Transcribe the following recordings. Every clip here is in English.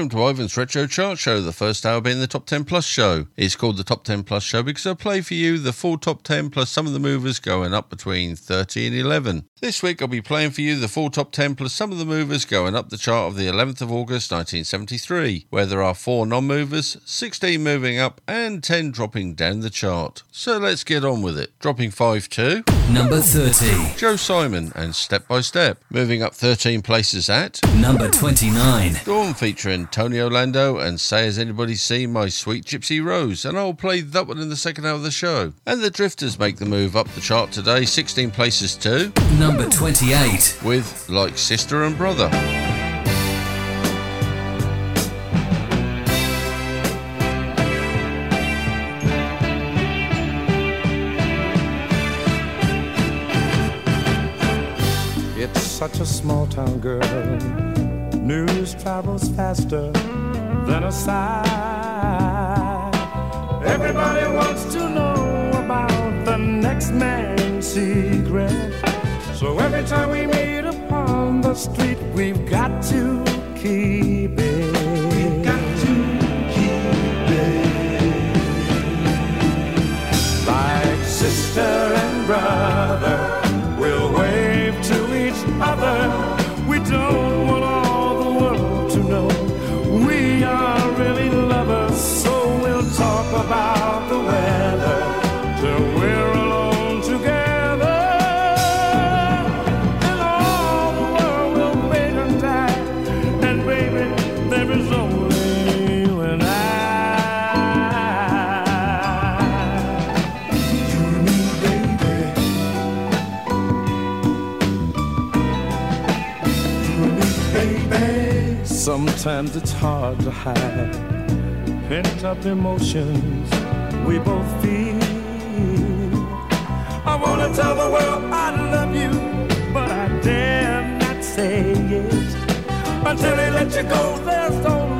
Welcome to Ivan's Retro Chart Show, the first hour being the Top 10 Plus show. It's called the Top 10 Plus show because I play for you the full Top 10 plus some of the movers going up between 30 and 11. This week I'll be playing for you the full top 10 plus some of the movers going up the chart of the 11th of August 1973, where there are 4 non movers, 16 moving up, and 10 dropping down the chart. So let's get on with it. Dropping 5 to number 30, Joe Simon and Step by Step. Moving up 13 places at number 29, Dawn featuring Tony Orlando and Say Has Anybody Seen My Sweet Gypsy Rose? And I'll play that one in the second hour of the show. And the Drifters make the move up the chart today, 16 places to number number 28. With Like Sister and Brother. A small town girl. News travels faster than a sigh. Everybody wants to know about the next man's secret. So every time we meet upon the street, we've got to keep it. We've got to keep it. Like sister and brother, about the weather till we're alone together. And all the world will fade and die. And baby, there is only you and I. You and me, baby. You and me, baby. Sometimes it's hard to hide pent up emotions we both feel. I wanna tell the world I love you, but I dare not say it until they let you go. There's only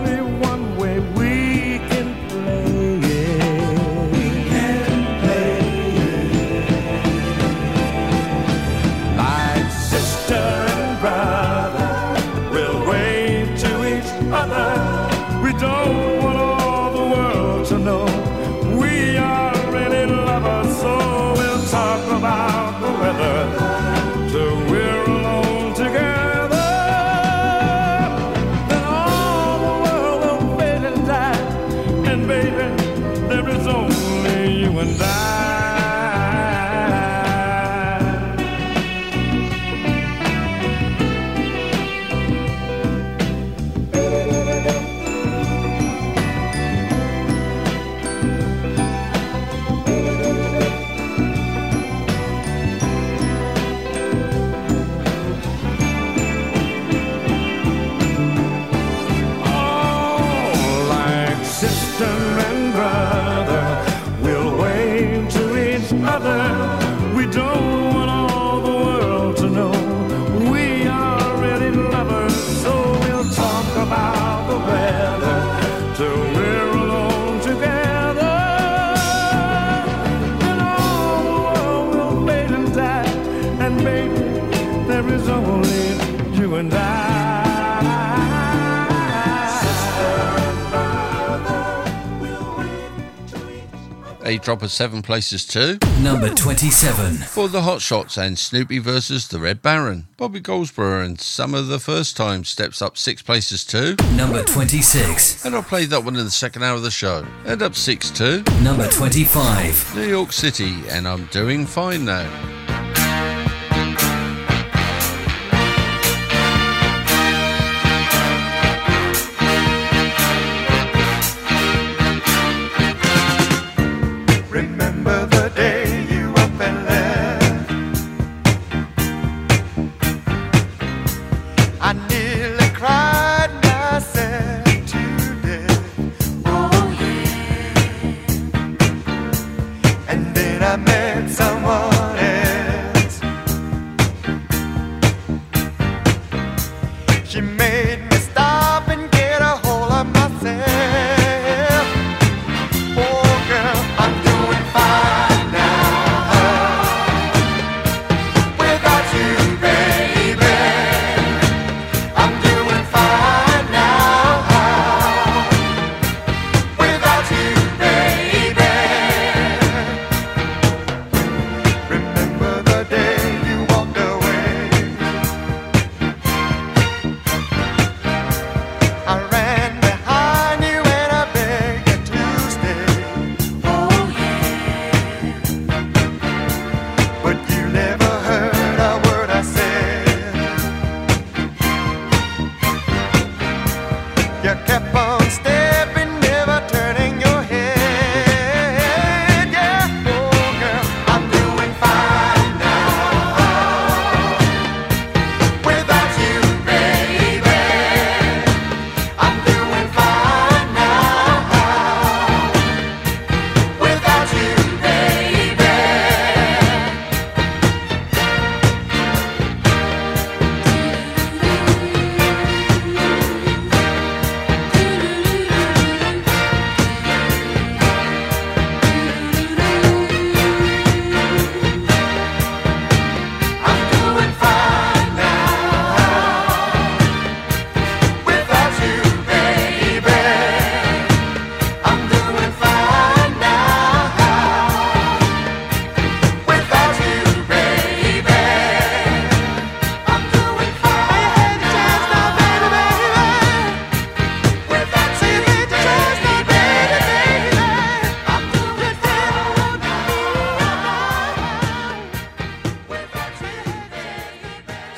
drop of seven places too. number 27 for the Hot Shots and Snoopy versus the Red Baron. Bobby Goldsboro and Summer the First Time steps up six places too. number 26. And I'll play that one in the second hour of the show. And up six too. number 25. New York City, and I'm doing fine now.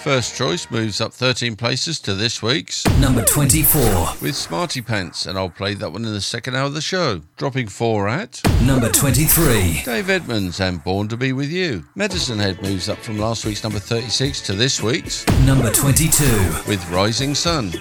First Choice moves up 13 places to this week's number 24 with Smarty Pants, and I'll play that one in the second hour of the show. Dropping four at number 23, Dave Edmunds and Born to Be With You. Medicine Head moves up from last week's number 36 to this week's number 22 with Rising Sun.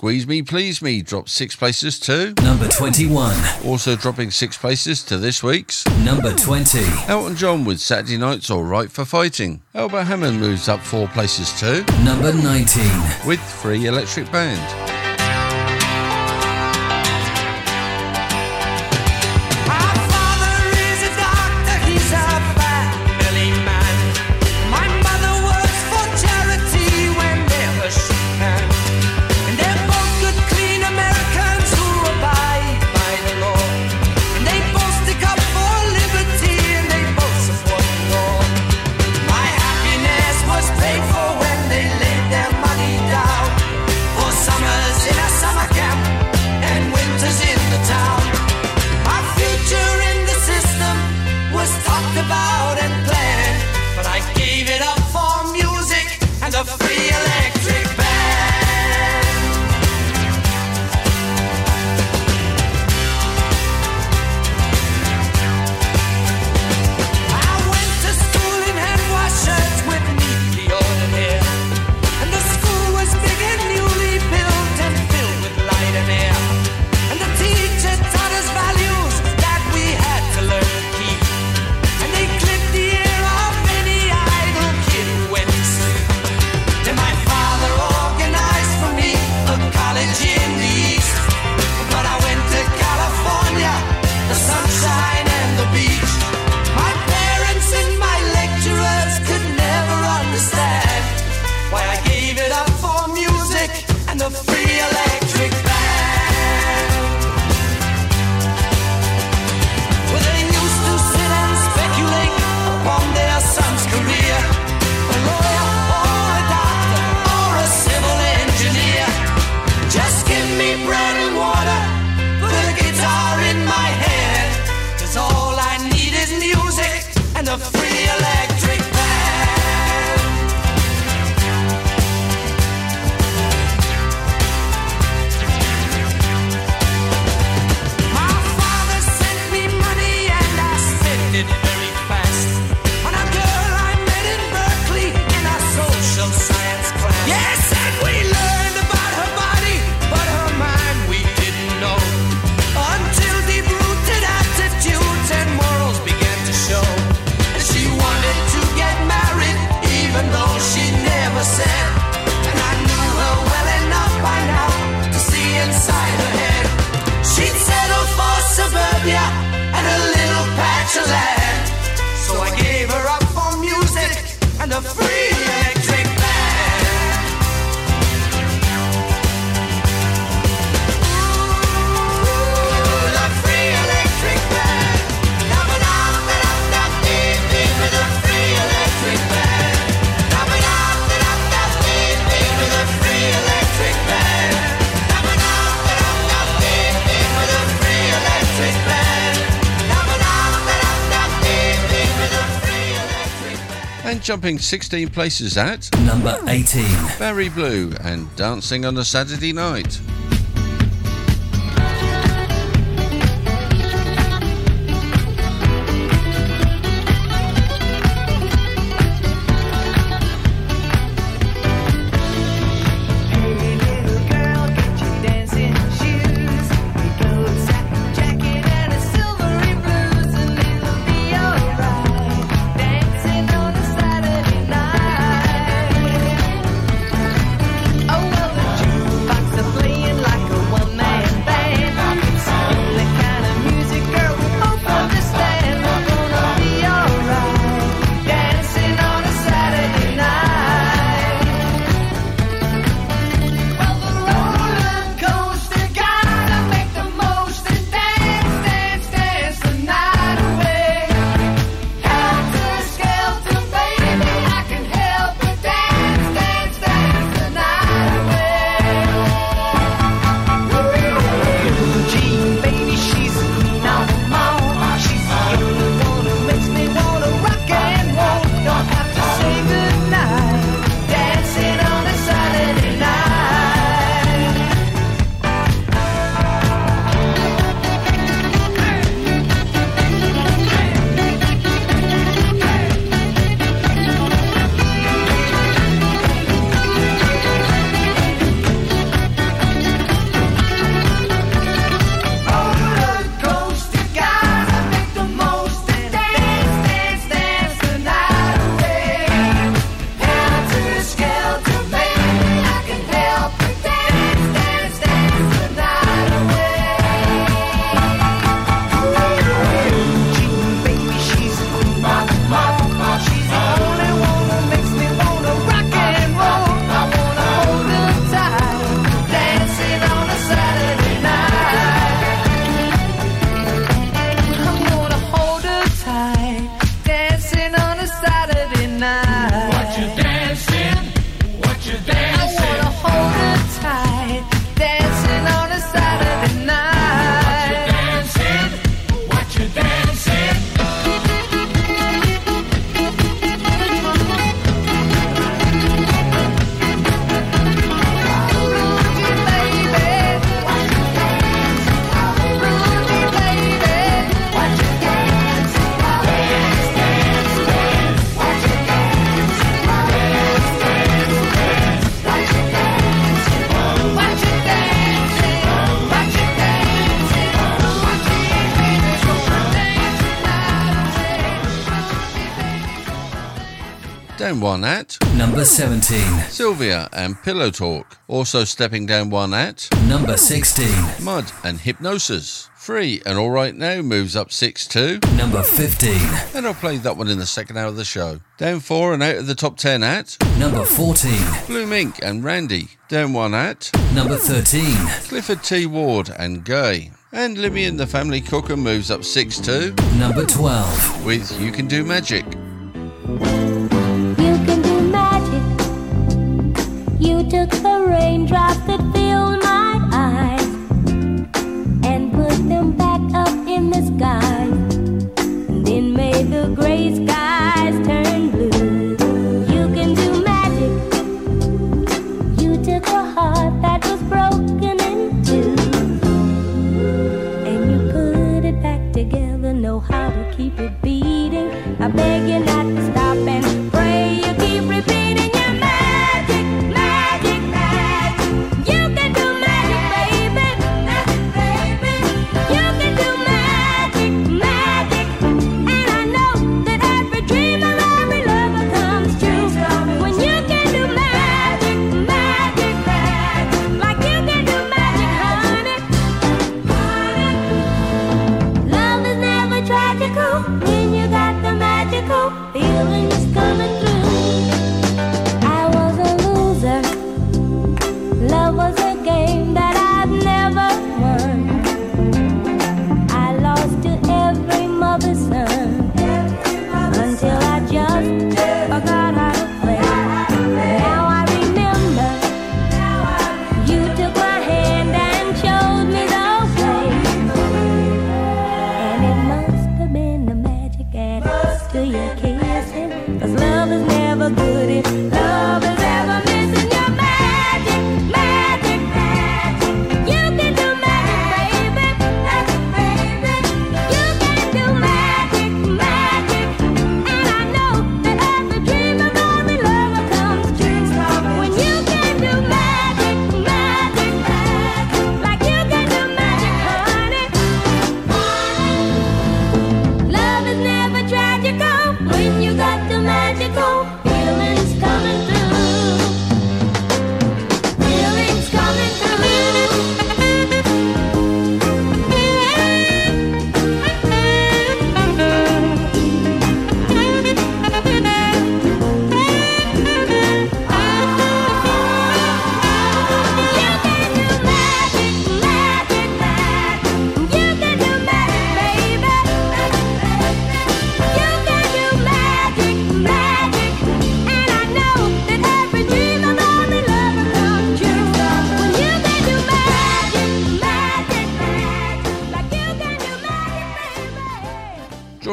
Squeeze Me, Please Me dropped six places to number 21. Also dropping six places to this week's number 20. Elton John with Saturday Night's All Right for Fighting. Albert Hammond moves up four places to number 19 with Free Electric Band. And jumping 16 places at Number 18. Barry Blue and Dancing on a Saturday Night. Down one at Number 17. Sylvia and Pillow Talk. Also stepping down one at Number 16. Mud and Hypnosis. Free and Alright Now moves up 6 2. Number 15. And I'll play that one in the second hour of the show. Down four and out of the top 10 at Number 14. Blue Mink and Randy. Down one at Number 13. Clifford T. Ward and Gaye. And Limmie and the Family Cookin' moves up 6 2 Number 12. with You Can Do Magic. Took the raindrops that filled my eyes and put them back up in the sky. And then made the gray skies turn blue. You can do magic. You took a heart that was broken in two and you put it back together. Know how to keep it beating. I beg you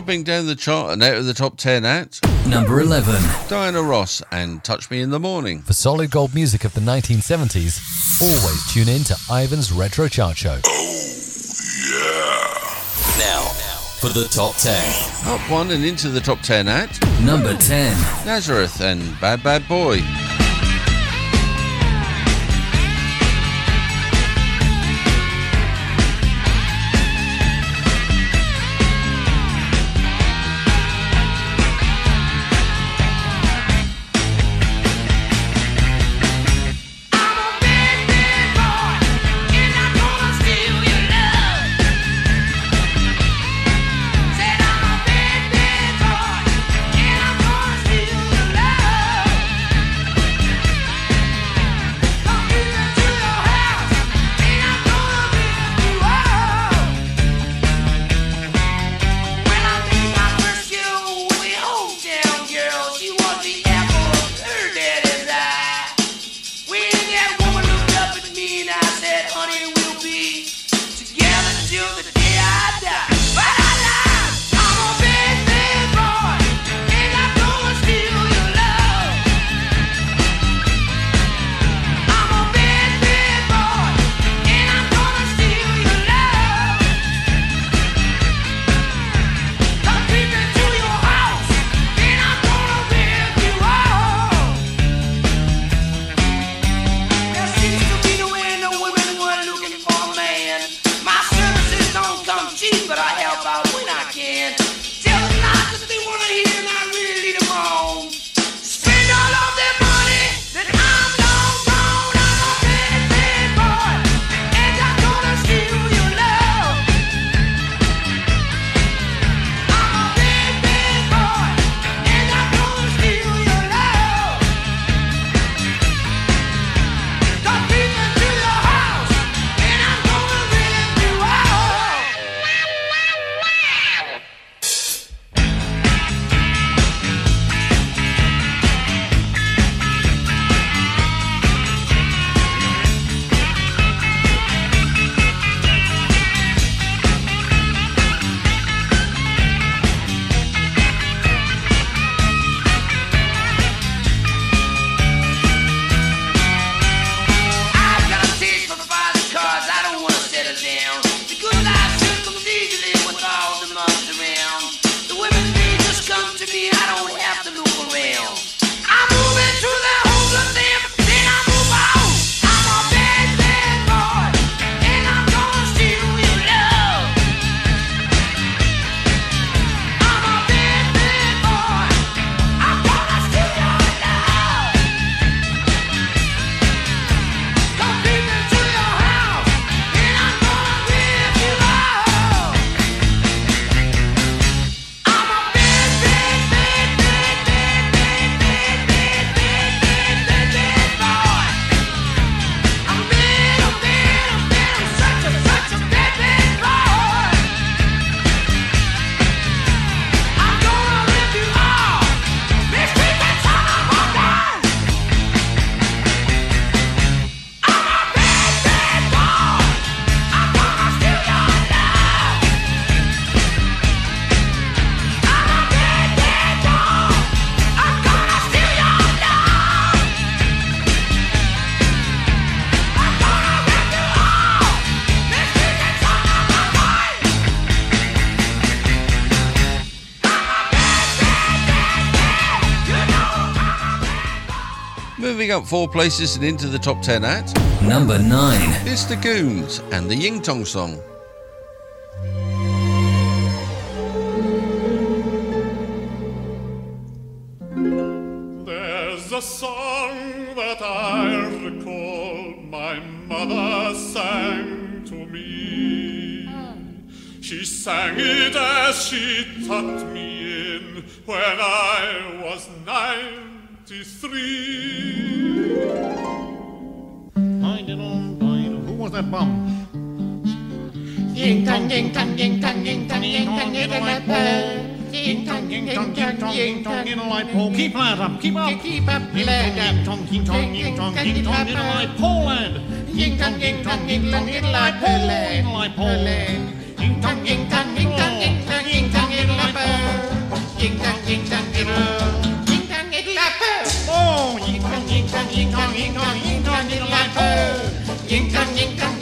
Dropping down the chart and out of the top 10 at Number 11. Diana Ross and Touch Me in the Morning. For solid gold music of the 1970s, always tune in to Ivan's Retro Chart Show. Oh, yeah. Now, for the top 10. Up one and into the top 10 at Number 10. Nazareth and Bad Bad Boy. Up four places and into the top 10 at Number 9. it's the Goons and the Ying Tong song. There's a song that I recall my mother sang to me. She sang it as she tucked me in when I was 93. Who was that bum? Ying tang ying tang ying tang ying tang ying tang ying tang ying tang Ying tong, ying tong, ying tong, ying tong, in a light pole. Keep up, keep up. Keep up, Ying tong, ying tong, ying tong, ying tong, ying tong, in a light pole, lad. Ying tong ying tong ying tong in a light pole, pole. in a light pole. Ying tong ying tong ying tong ying tong ying tang ying tang to yinkan, yinkan, yinkan, yinkan, yinkan,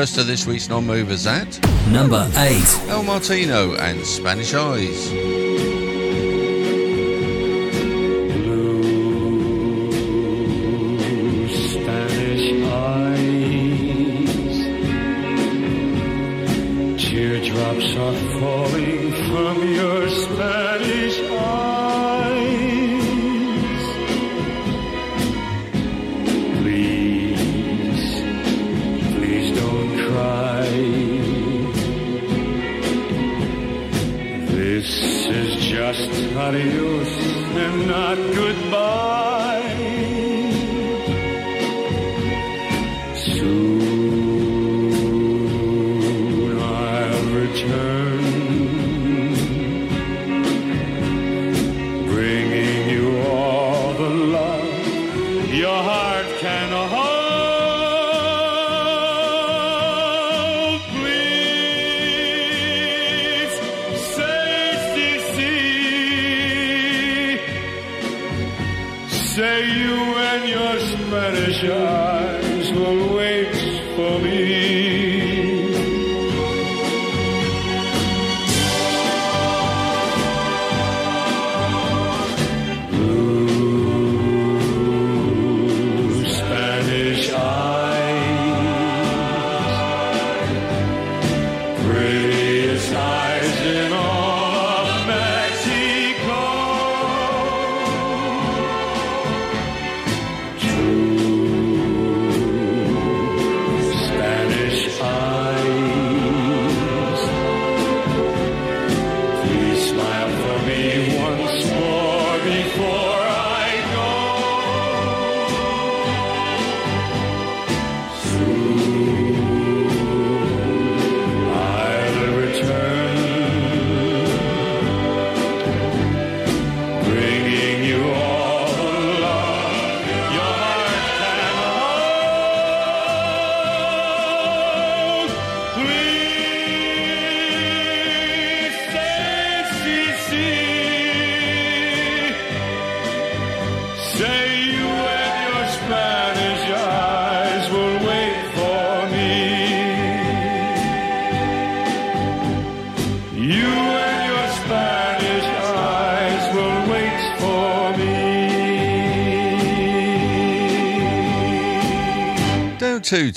first of this week's non-movers at number eight, Al Martino and Spanish Eyes. not goodbye.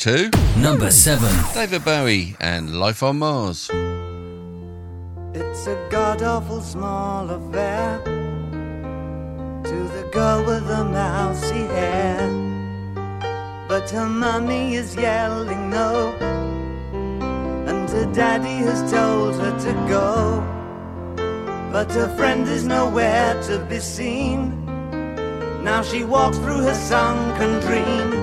To Number 7. David Bowie and Life on Mars. It's a god awful small affair to the girl with the mousy hair. But her mummy is yelling no, and her daddy has told her to go. But her friend is nowhere to be seen. Now she walks through her sunken dream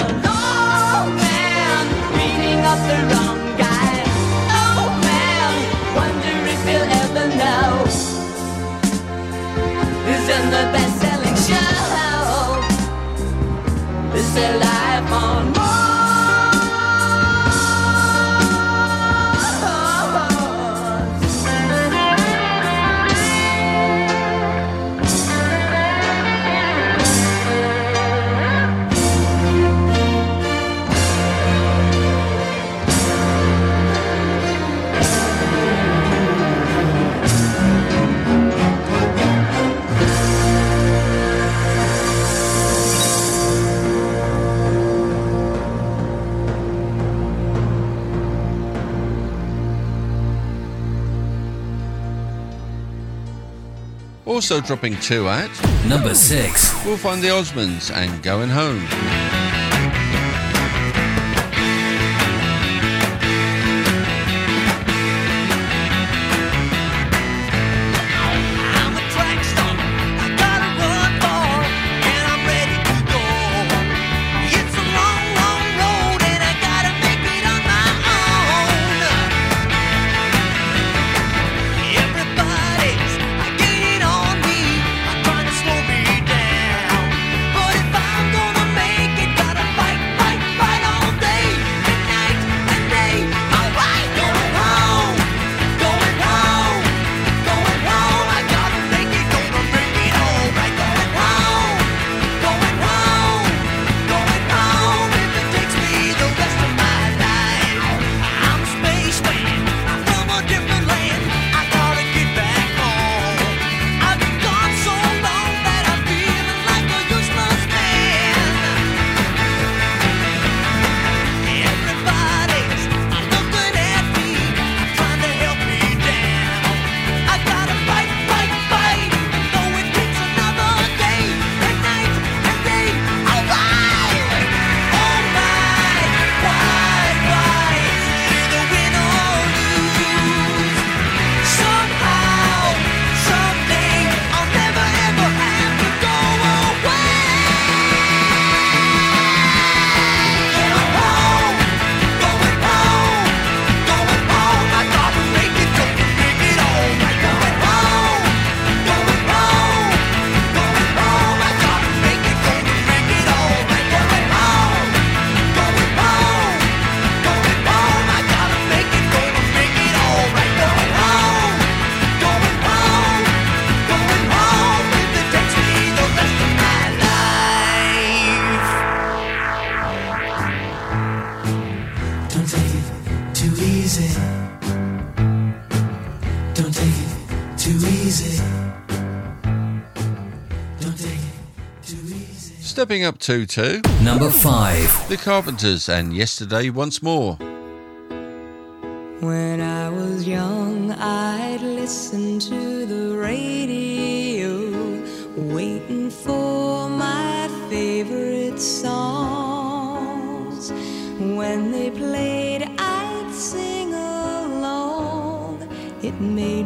in the best-selling show. Is there life on Also dropping two at Number 6. we'll find the Osmonds and Going Home. Up 2 2. Number 5. The Carpenters and Yesterday Once More. When I was young, I'd listen to the radio, waiting for my favorite songs. When they played, I'd sing along. It made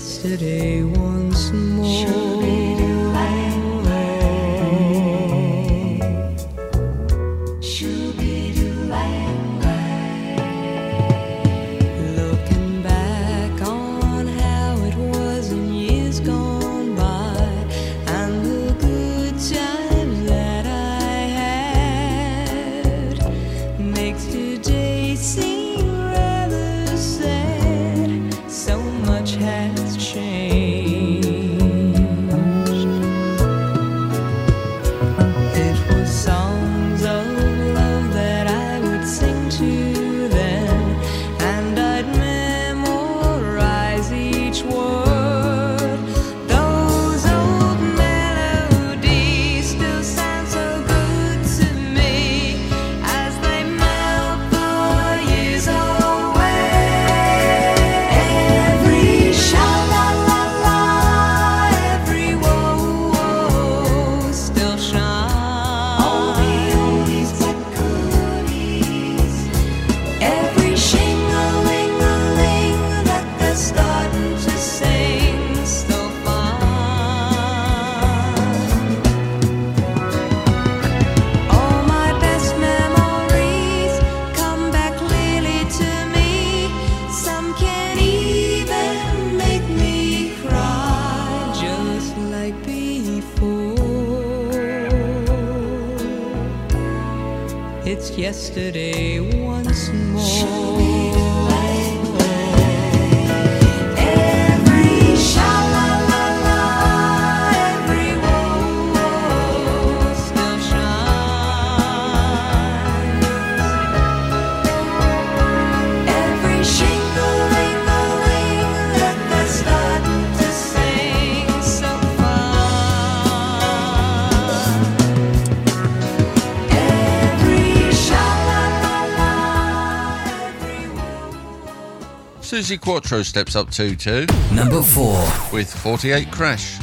yesterday was It's yesterday once more. Suzi Quatro steps up to two. Number four. With 48 Crash.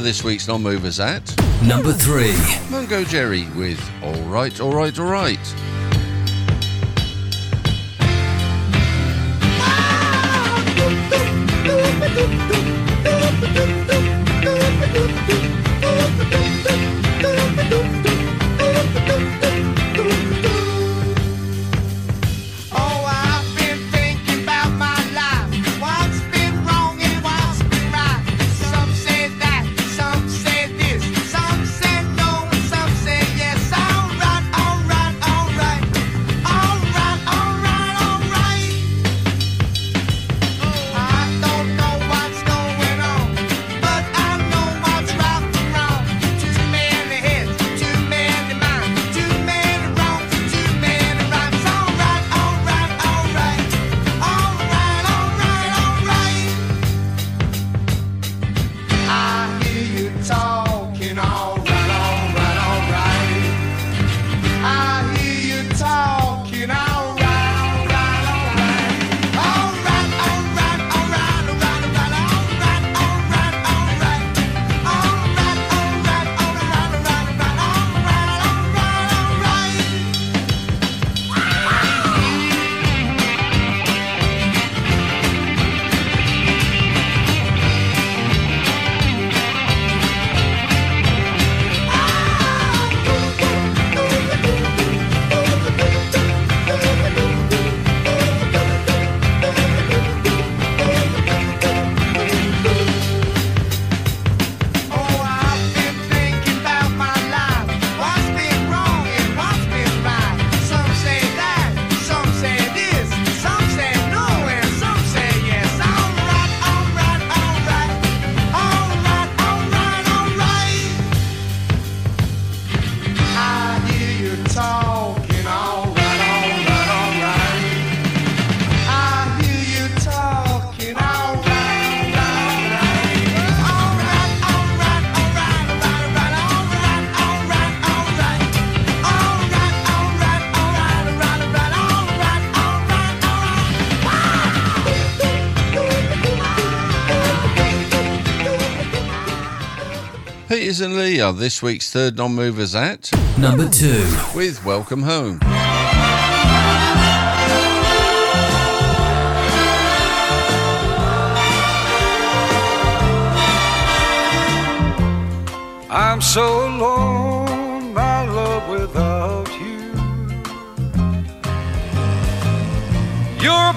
this week's non movers at number three Mungo Jerry with Alright, Alright, Alright. amazingly are this week's third non movers at number two with Welcome Home. I'm so alone, my love, without you. You're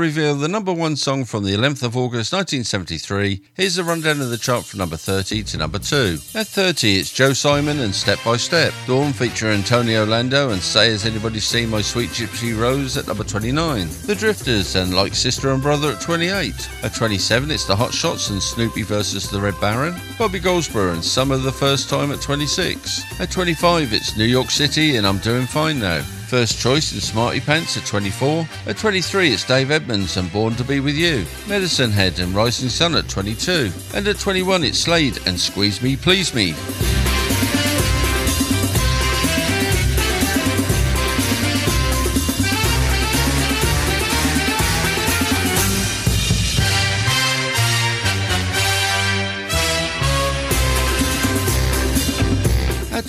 reveal the number one song from the 11th of August 1973, here's a rundown of the chart from number 30 to number 2. At 30, it's Joe Simon and Step by Step. Dawn feature Tony Orlando and Say Has Anybody Seen My Sweet Gypsy Rose at number 29. The Drifters and Like Sister and Brother at 28. At 27, it's The Hot Shots and Snoopy versus the Red Baron. Bobby Goldsboro and Summer the First Time at 26. At 25, it's New York City and I'm Doing Fine Now. First choice in Smarty Pants at 24. At 23, it's Dave Edmunds and Born to Be With You. Medicine Head and Rising Sun at 22. And at 21, it's Slade and Squeeze Me, Please Me.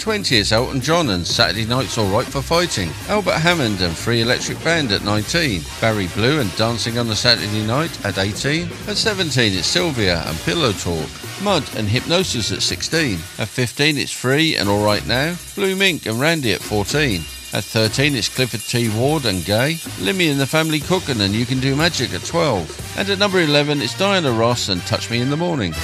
20 is Elton John and Saturday Night's Alright for Fighting. Albert Hammond and Free Electric Band at 19. Barry Blue and Dancing on a Saturday Night at 18. At 17 it's Sylvia and Pillow Talk. Mud and Hypnosis at 16. At 15 it's Free and Alright Now. Blue Mink and Randy at 14. At 13 it's Clifford T. Ward and Gaye. Limmie and the Family Cookin' and You Can Do Magic at 12. And at number 11 it's Diana Ross and Touch Me in the Morning.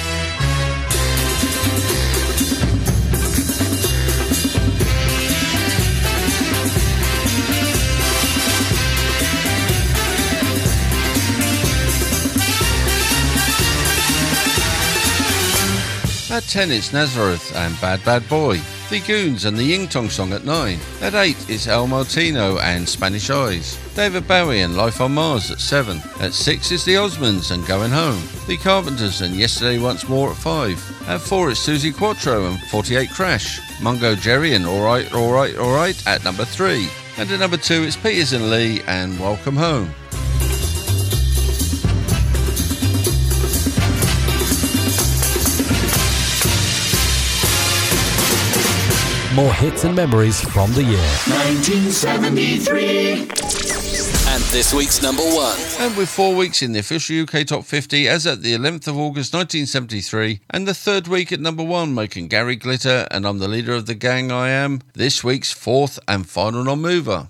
10 it's Nazareth and Bad Bad Boy. The Goons and the Ying Tong song at 9. At 8 it's Al Martino and Spanish Eyes. David Bowie and Life on Mars at 7. At 6 is the Osmonds and Going Home. The Carpenters and Yesterday Once More at 5. At 4 it's Suzi Quatro and 48 Crash. Mungo Jerry and Alright, Alright, Alright at number 3. And at number 2 it's Peters and Lee and Welcome Home. More hits and memories from the year. 1973. And this week's number one. And with four weeks in the official UK Top 50 as at the 11th of August 1973, and the third week at number one, making Gary Glitter and I'm the leader of the gang I am, this week's fourth and final non mover.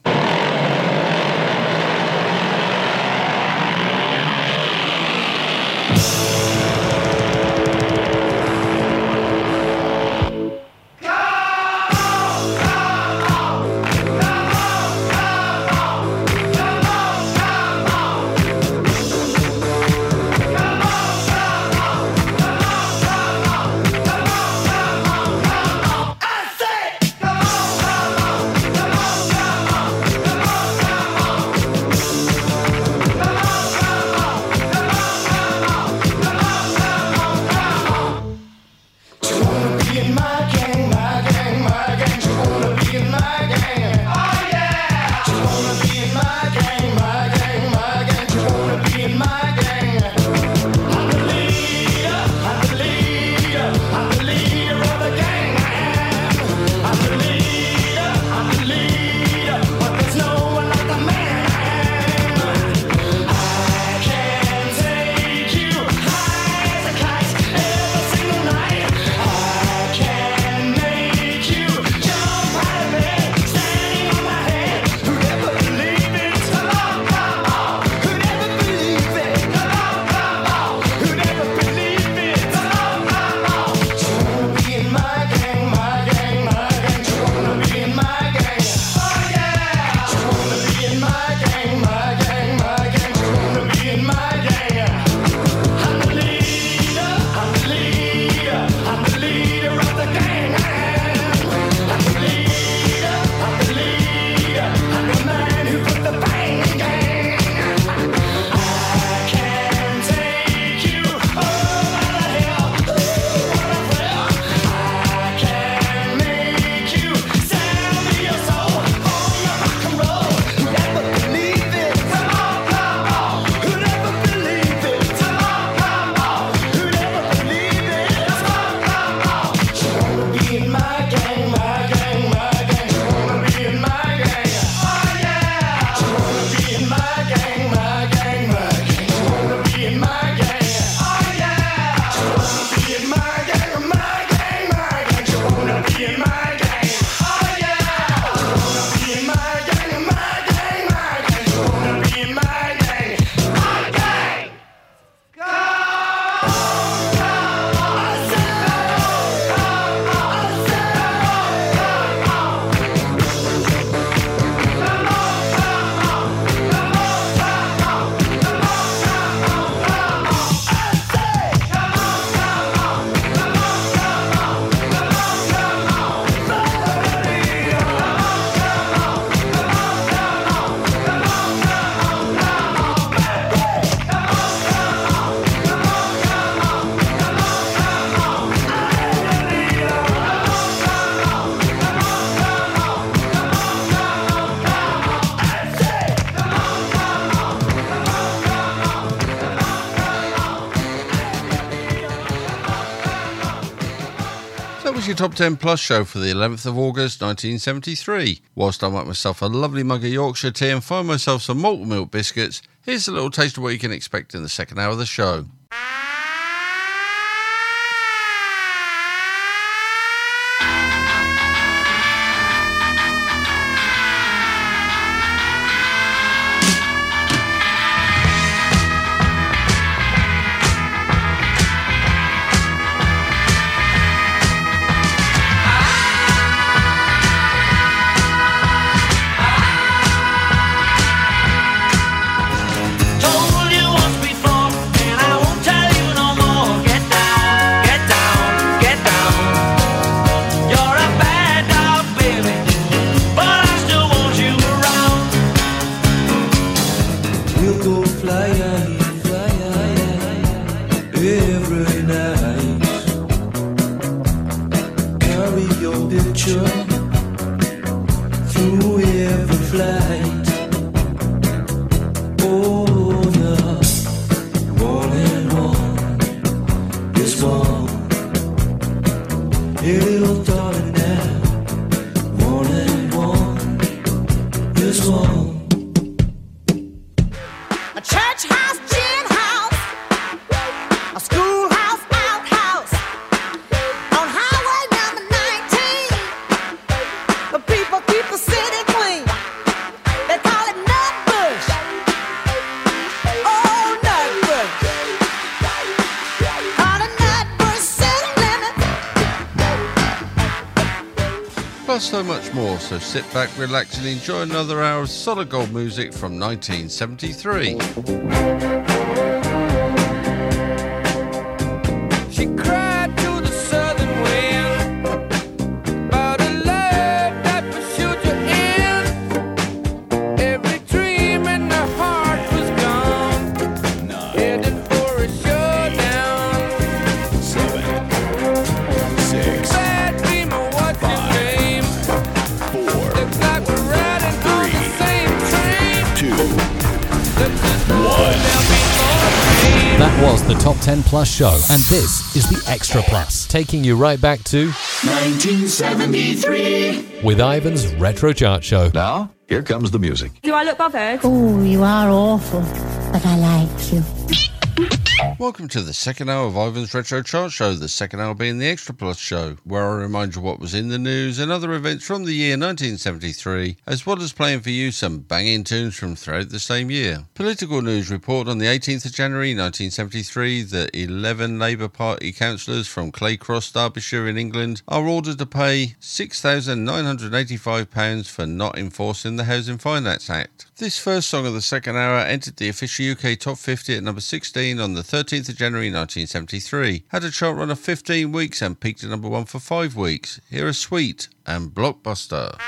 Top 10 Plus show for the 11th of August 1973. Whilst I make myself a lovely mug of Yorkshire tea and find myself some malt milk biscuits, here's a little taste of what you can expect in the second hour of the show. So sit back, relax and enjoy another hour of solid gold music from 1973. Plus show, and this is the Extra Plus, taking you right back to 1973. with Ivan's Retro Chart Show. Now, here comes the music. Do I look bothered? Oh, you are awful, but I like you. Welcome to the second hour of Ivan's Retro Chart Show, the second hour being the Extra Plus show, where I remind you what was in the news and other events from the year 1973, as well as playing for you some banging tunes from throughout the same year. Political news report on the 18th of January 1973 that 11 Labour Party councillors from Claycross, Derbyshire in England are ordered to pay £6,985 for not enforcing the Housing Finance Act. This first song of the second hour entered the official UK Top 50 at number 16 on the 13th of January 1973. Had a chart run of 15 weeks and peaked at number 1 for 5 weeks. Here are Sweet and Blockbuster.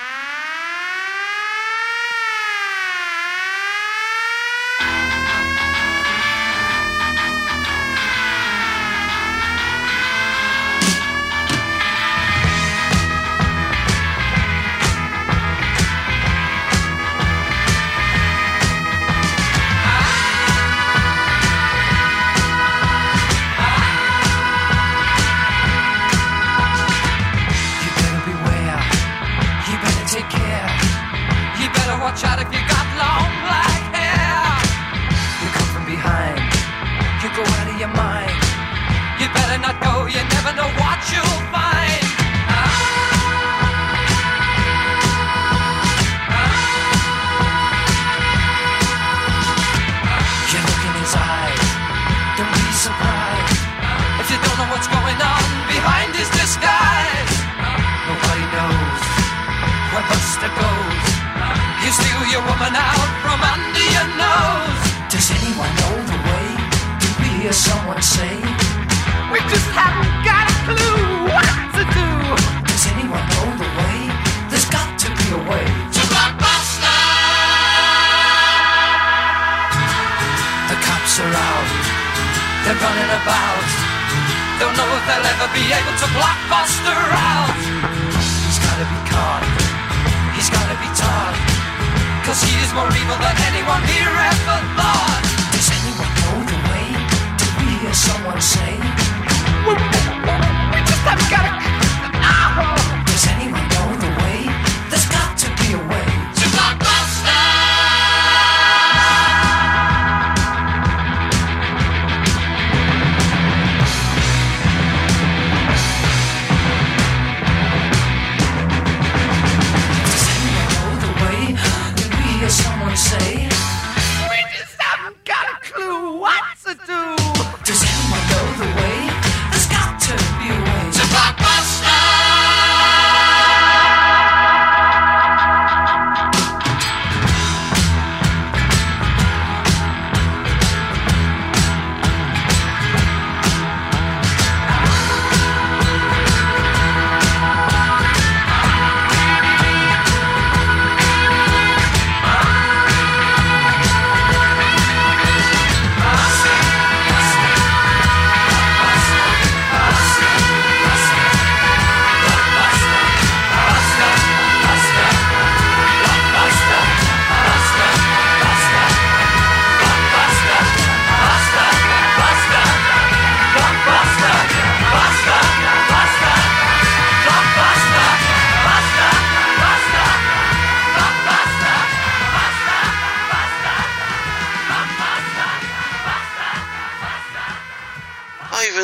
Someone say? We just haven't got a clue what to do. Does anyone know the way? There's got to be a way to Blockbuster. The cops are out. They're running about. Don't know if they'll ever be able to block Buster out. He's gotta be caught. He's gotta be taught. Cause he is more evil than anyone here ever thought hear someone say, we, we just have got Does anyone know the way? There's got to be a way. To Blockbuster! Does anyone know the way? Did we hear someone say, we just haven't got a clue what to do?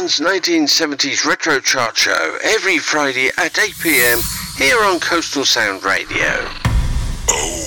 Ivan's 1970s Retro Chart Show every Friday at 8 pm here on Coastal Sound Radio. Oh,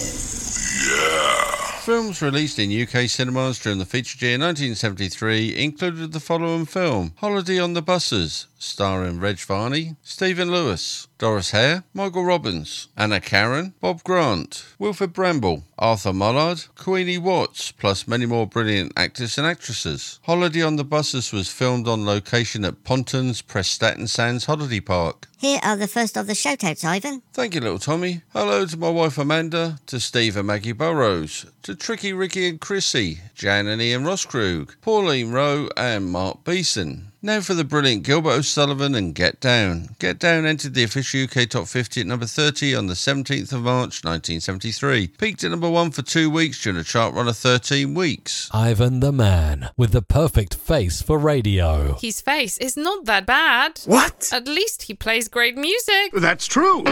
Films released in UK cinemas during the feature year 1973 included the following film Holiday on the Buses, starring Reg Varney, Stephen Lewis, Doris Hare, Michael Robbins, Anna Karen, Bob Grant, Wilfrid Brambell, Arthur Mullard, Queenie Watts, plus many more brilliant actors and actresses. Holiday on the Buses was filmed on location at Pontins Prestatyn Sands Holiday Park. Here are the first of the shoutouts, Ivan. Thank you, little Tommy. Hello to my wife Amanda, to Steve and Maggie Burrows, to Tricky, Ricky and Chrissy, Jan and Ian Rosskrug, Pauline Rowe and Mark Beeson. Now for the brilliant Gilbert O'Sullivan and Get Down. Get Down entered the official UK Top 50 at number 30 on the 17th of March 1973. Peaked at number 1 for two weeks during a chart run of 13 weeks. Ivan the Man, with the perfect face for radio. His face is not that bad. What? At least he plays great music. That's true.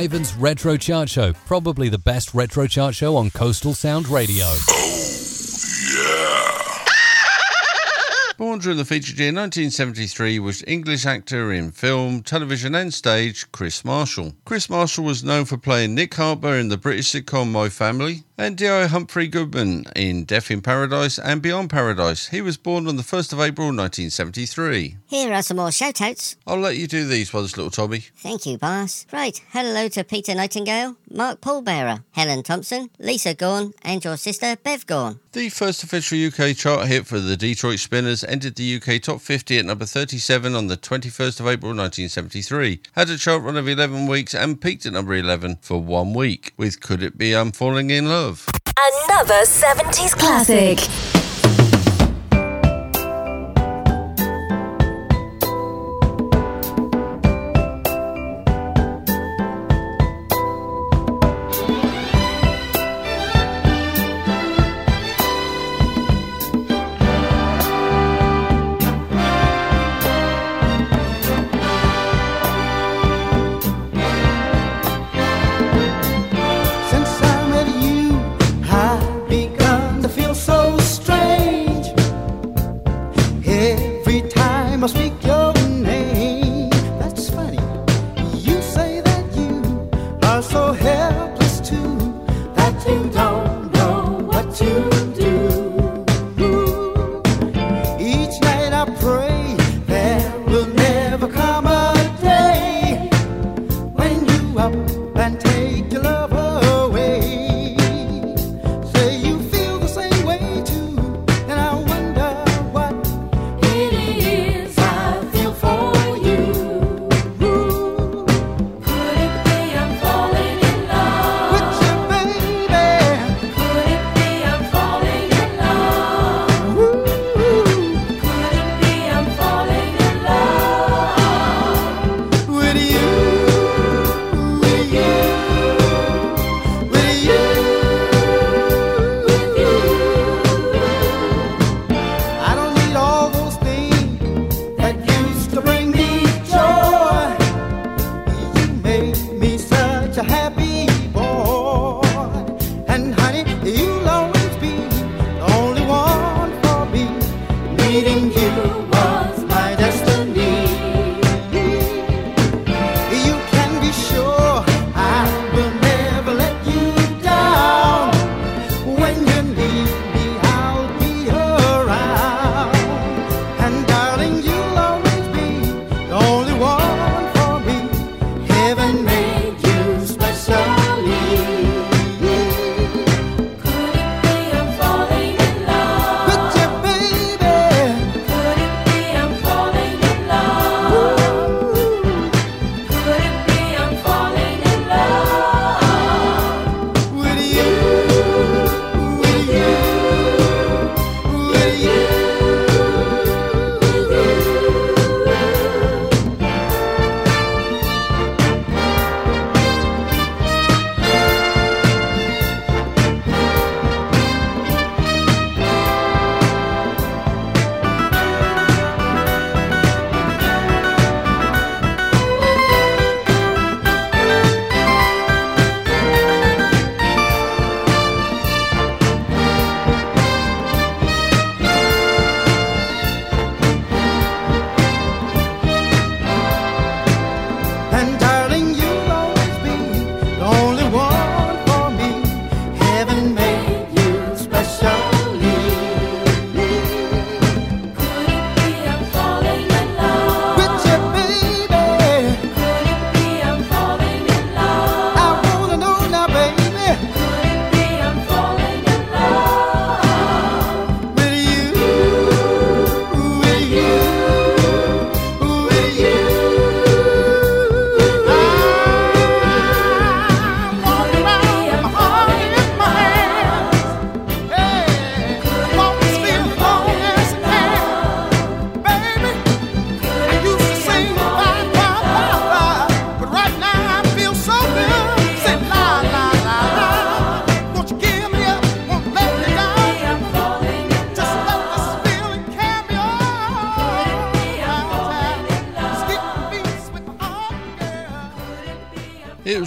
Ivan's Retro Chart Show, probably the best retro chart show on Coastal Sound Radio. Born during the feature year 1973 was English actor in film, television and stage Kris Marshall. Kris Marshall was known for playing Nick Harper in the British sitcom My Family and D.I. Humphrey Goodman in Death in Paradise and Beyond Paradise. He was born on the 1st of April 1973. Here are some more shoutouts. I'll let you do these ones, little Tommy. Thank you, boss. Right, hello to Peter Nightingale, Mark Paulbearer, Helen Thompson, Lisa Gorn, and your sister Bev Gorn. The first official UK chart hit for the Detroit Spinners ended the UK top 50 at number 37 on the 21st of April 1973. Had a chart run of 11 weeks and peaked at number 11 for one week with Could It Be I'm Falling in Love. Another 70s classic.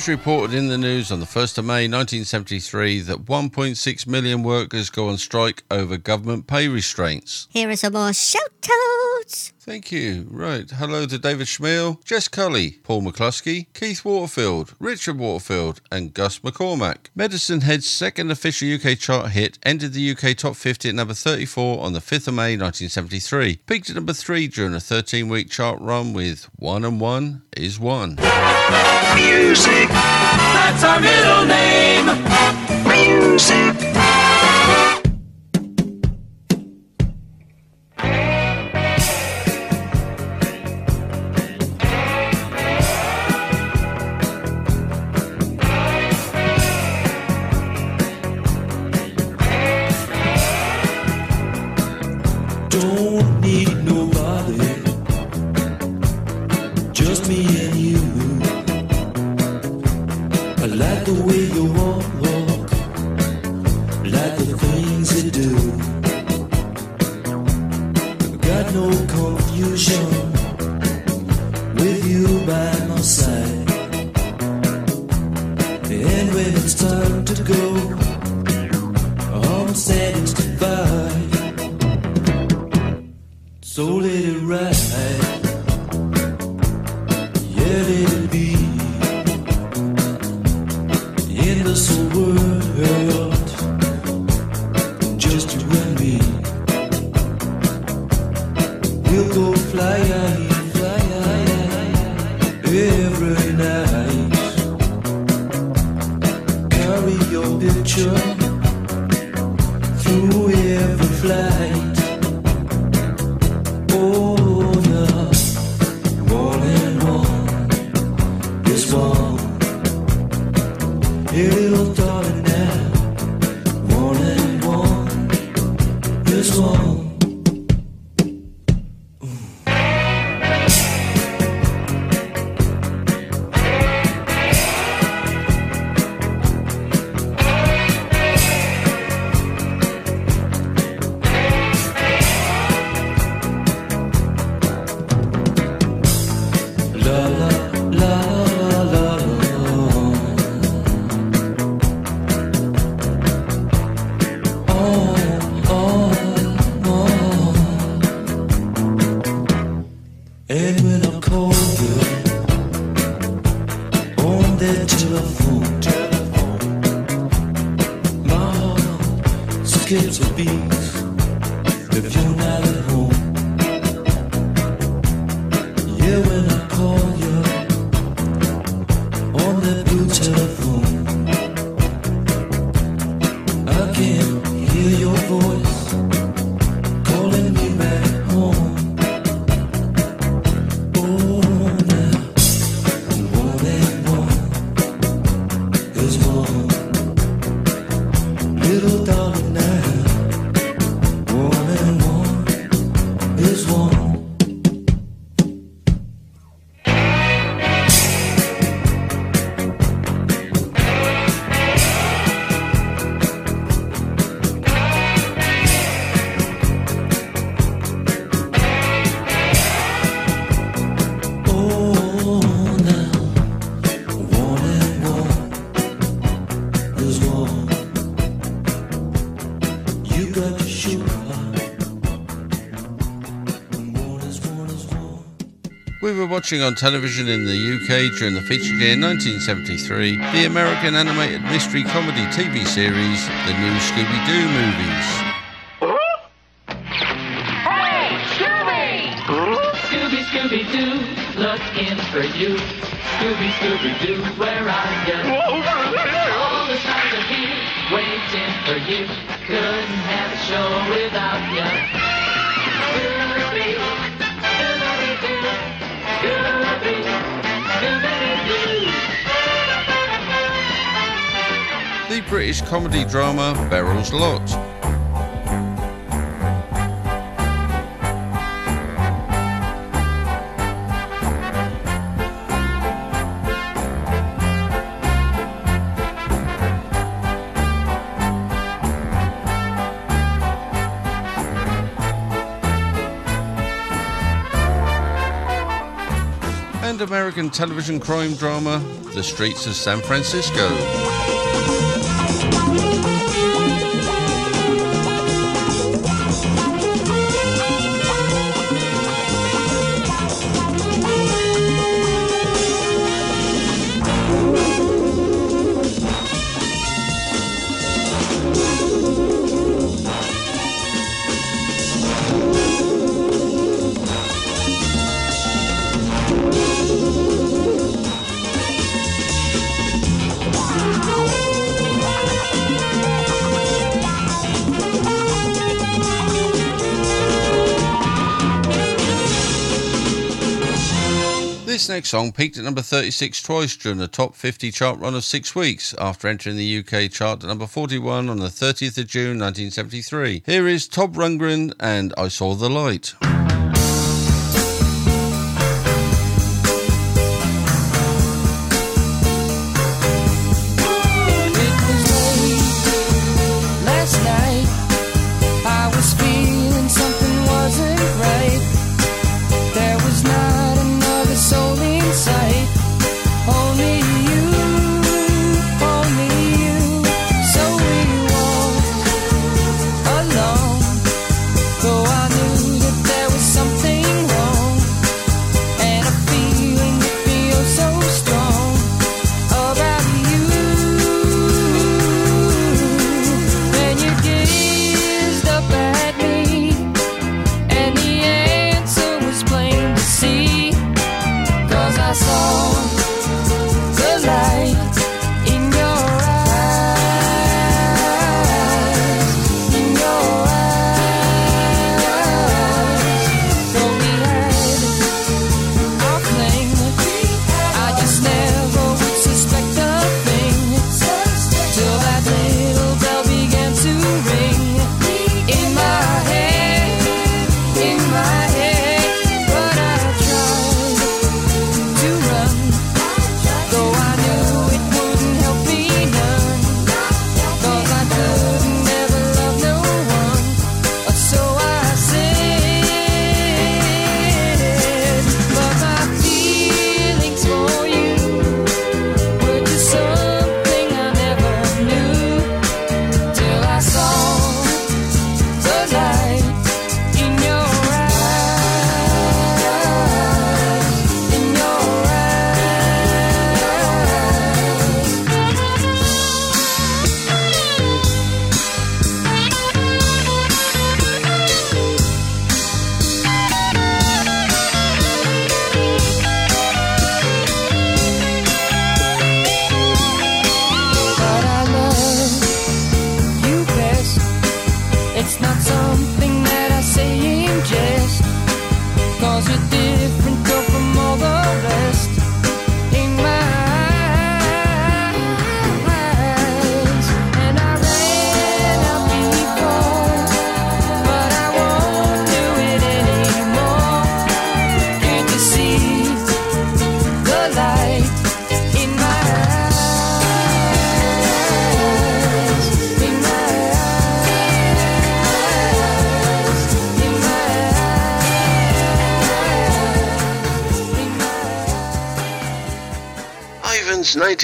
Was reported in the news on the 1st of May 1973 that 1.6 million workers go on strike over government pay restraints. Here are some more shout-outs. Thank you. Right. Hello to David Schmiel, Jess Cully, Paul McCluskey, Keith Waterfield, Richard Waterfield, and Gus McCormack. Medicine Head's second official UK chart hit ended the UK top 50 at number 34 on the 5th of May 1973. Peaked at number 3 during a 13 week chart run with One and One is One. Music. That's our middle name. Music. We were watching on television in the UK during the feature year 1973 the American animated mystery comedy TV series, The New Scooby Doo Movies. British comedy drama Beryl's Lot. and American television crime drama The Streets of San Francisco. Next song peaked at number 36 twice during the top 50 chart run of six weeks after entering the UK chart at number 41 on the 30th of June 1973. Here is Todd Rundgren and I Saw the Light.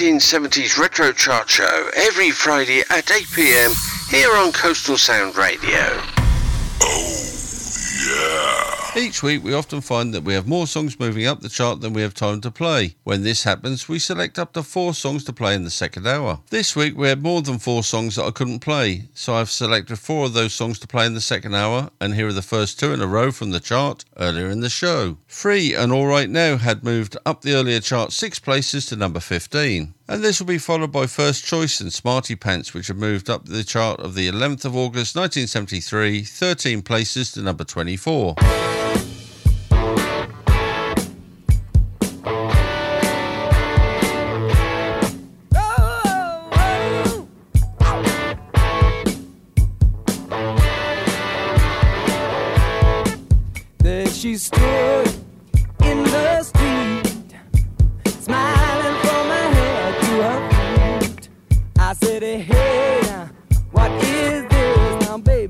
1970s Retro Chart Show every Friday at 8 pm here on Coastal Sound Radio. Oh, yeah. Each week, we often find that we have more songs moving up the chart than we have time to play. When this happens, we select up to four songs to play in the second hour. This week, we had more than four songs that I couldn't play, so I've selected four of those songs to play in the second hour, and here are the first two in a row from the chart earlier in the show. Free and All Right Now had moved up the earlier chart six places to number 15. And this will be followed by First Choice and Smarty Pants, which have moved up the chart of the 11th of August 1973, 13 places to number 24.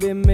Baby,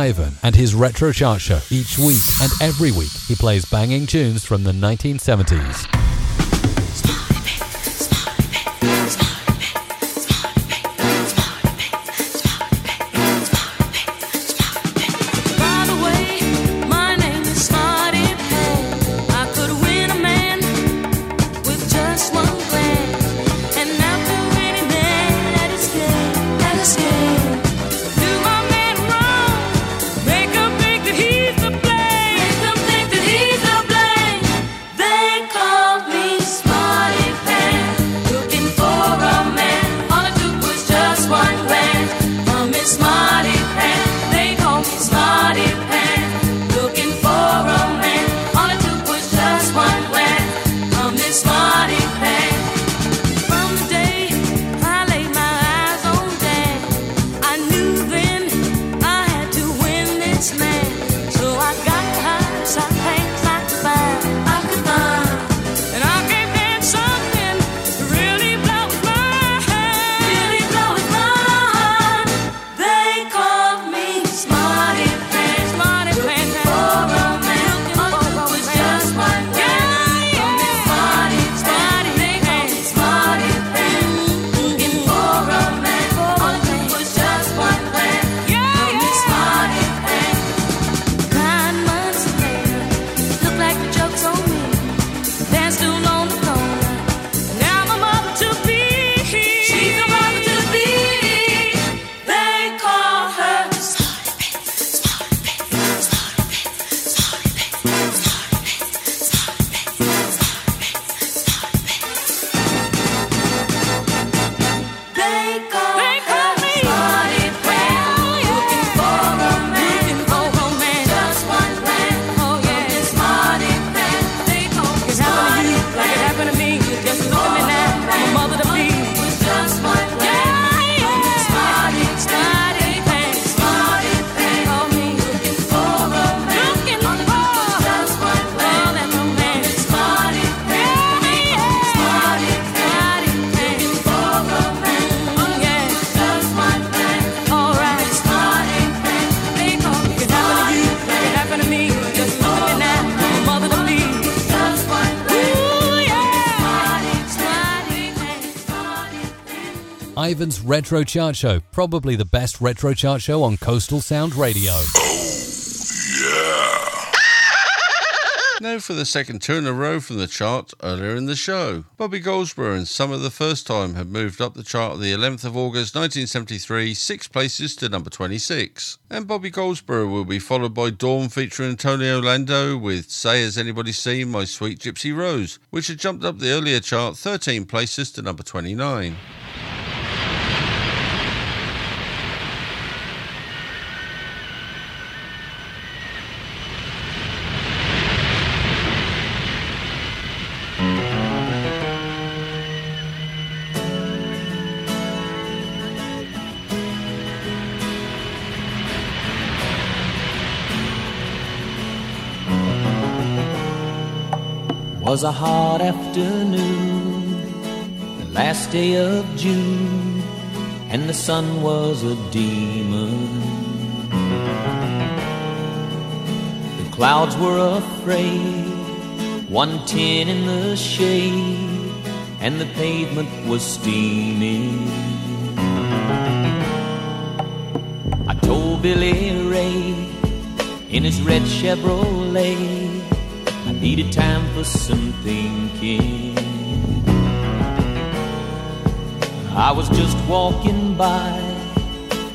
Ivan and his Retro Chart Show each week and every week he plays banging tunes from the 1970s. Ivan's Retro Chart Show, probably the best retro chart show on Coastal Sound Radio. Oh, yeah. Now for the second two in a row from the chart earlier in the show. Bobby Goldsboro and Summer the First Time had moved up the chart on the 11th of August 1973, six places to number 26. And Bobby Goldsboro will be followed by Dawn featuring Tony Orlando with Say Has Anybody Seen My Sweet Gypsy Rose, which had jumped up the earlier chart 13 places to number 29. Was a hot afternoon, the last day of June, and the sun was a demon. The clouds were afraid, 110 in the shade, and the pavement was steaming. I told Billy Ray in his red Chevrolet. Needed time for some thinking. I was just walking by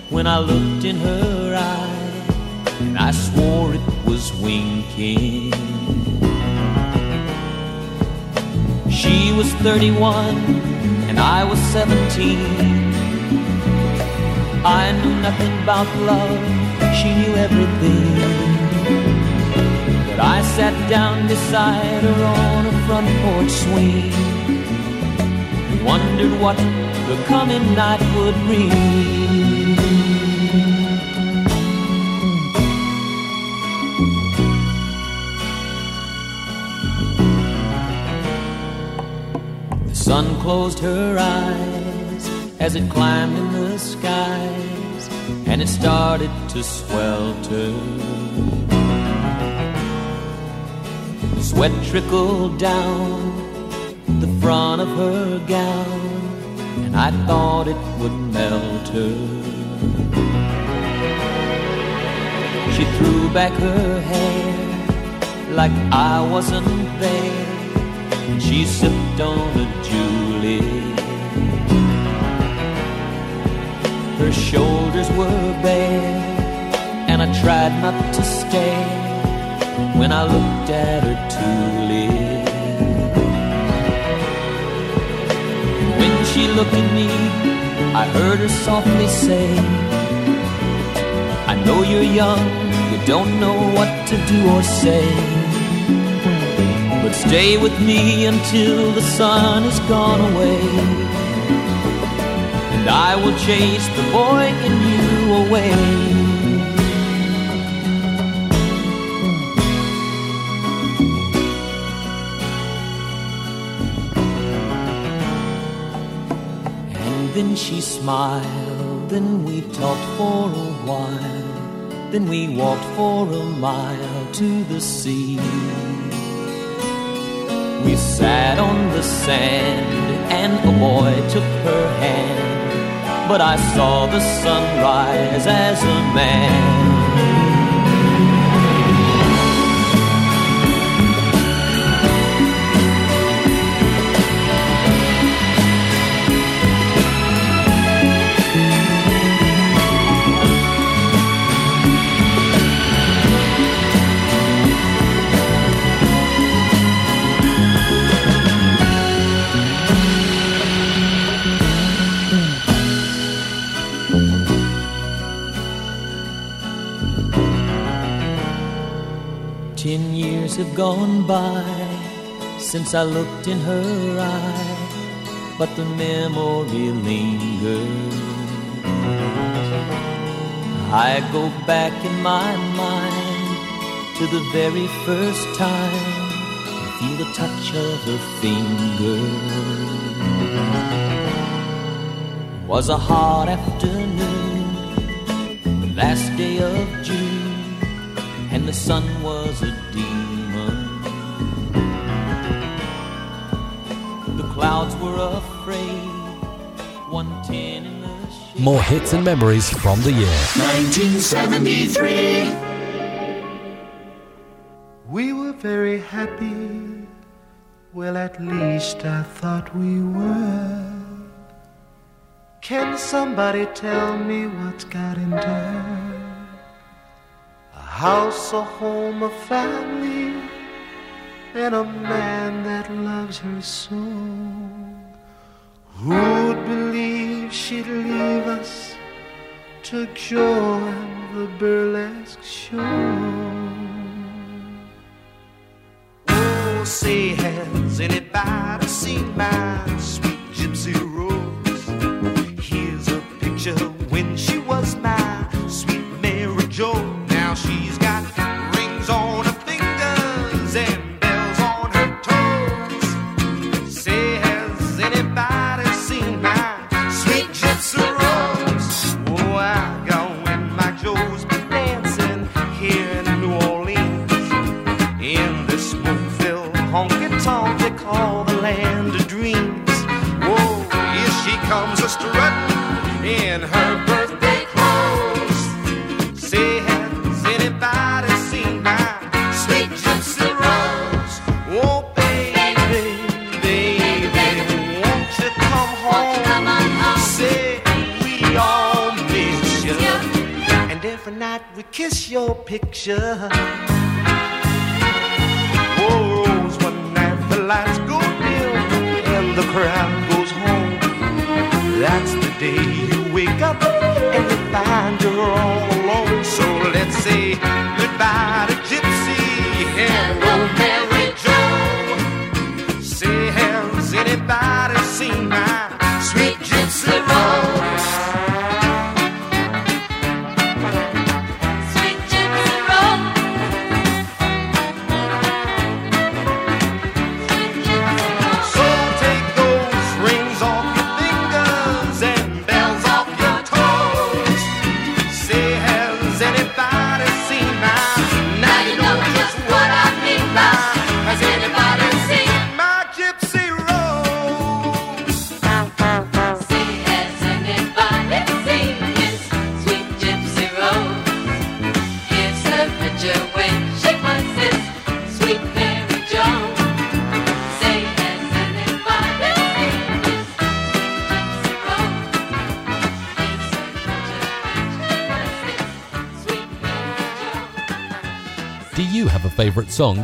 when I looked in her eye, and I swore it was winking. She was 31, and I was 17. I knew nothing about love, she knew everything. But I sat down beside her on a front porch swing and wondered what the coming night would bring. The sun closed her eyes as it climbed in the skies and it started to swelter. Sweat trickled down the front of her gown, and I thought it would melt her. She threw back her hair like I wasn't there, and she sipped on a julep. Her shoulders were bare, and I tried not to stare when I looked at her tulip. When she looked at me, I heard her softly say, I know you're young, you don't know what to do or say. But stay with me until the sun has gone away. And I will chase the boy in you away. She smiled, then we talked for a while. Then we walked for a mile to the sea. We sat on the sand, and a boy took her hand. But I saw the sunrise as a man. By since I looked in her eye, but the memory lingers. I go back in my mind to the very first time I feel the touch of her finger. Was a hot afternoon, the last day of June and the sun was a More hits and memories from the year. 1973. We were very happy. Well, at least I thought we were. Can somebody tell me what's got into her? A house, a home, a family, and a man that loves her so. Who'd believe she'd leave us to join the burlesque show? Oh, say, has anybody seen my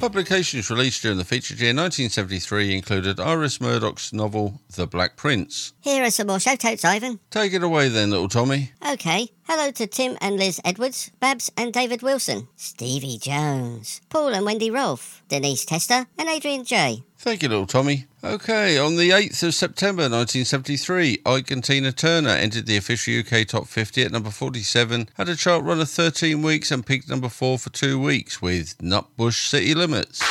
Publications released during the featured year 1973 included Iris Murdoch's novel The Black Prince. Here are some more shout outs, Ivan. Take it away then, little Tommy. Okay. Hello to Tim and Liz Edwards, Babs and David Wilson, Stevie Jones, Paul and Wendy Rolfe, Denise Tester, and Adrian J. Thank you, little Tommy. Okay, on the 8th of September 1973, Ike and Tina Turner entered the official UK Top 50 at number 47, had a chart run of 13 weeks and peaked number 4 for two weeks with Nutbush City Limits.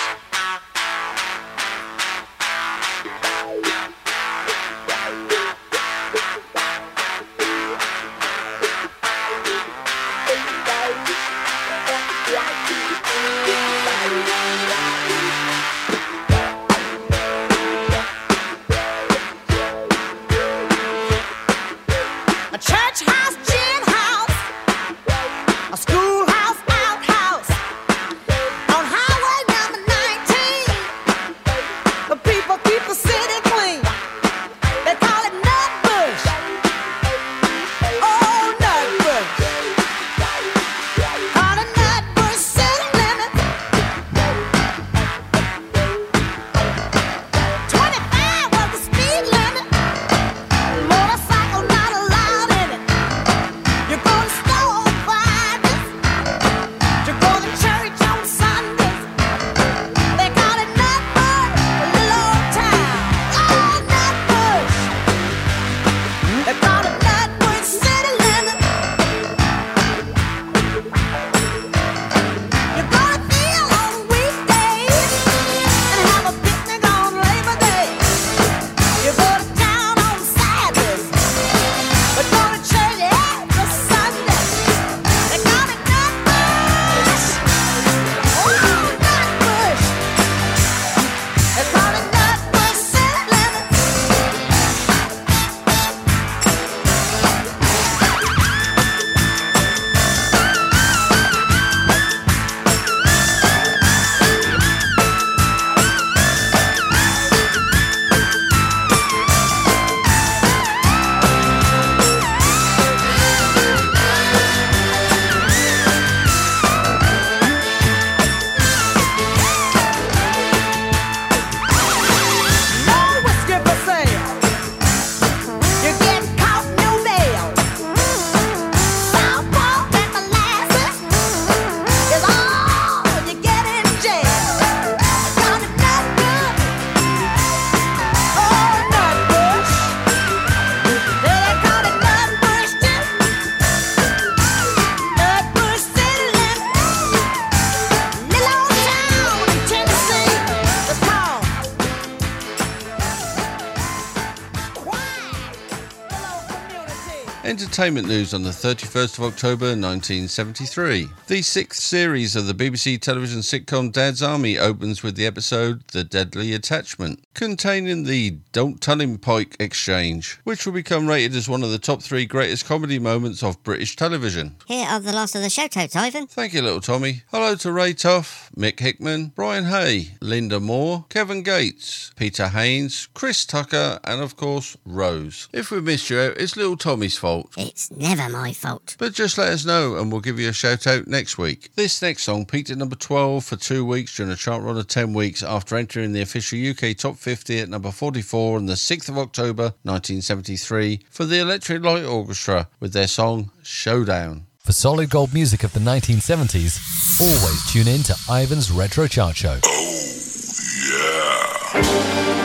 Entertainment news on the 31st of October 1973. The sixth series of the BBC television sitcom Dad's Army opens with the episode The Deadly Attachment, containing the Don't Tell Him Pike exchange, which will become rated as one of the top three greatest comedy moments of British television. Here are the last of the shout outs, Ivan. Thank you, little Tommy. Hello to Ray Toff, Mick Hickman, Brian Hay, Linda Moore, Kevin Gates, Peter Haynes, Chris Tucker, and of course, Rose. If we missed you out, it's little Tommy's fault. It's never my fault. But just let us know and we'll give you a shout out next week. This next song peaked at number 12 for two weeks during a chart run of 10 weeks after entering the official UK Top 50 at number 44 on the 6th of October 1973 for the Electric Light Orchestra with their song Showdown. For solid gold music of the 1970s, always tune in to Ivan's Retro Chart Show. Oh, she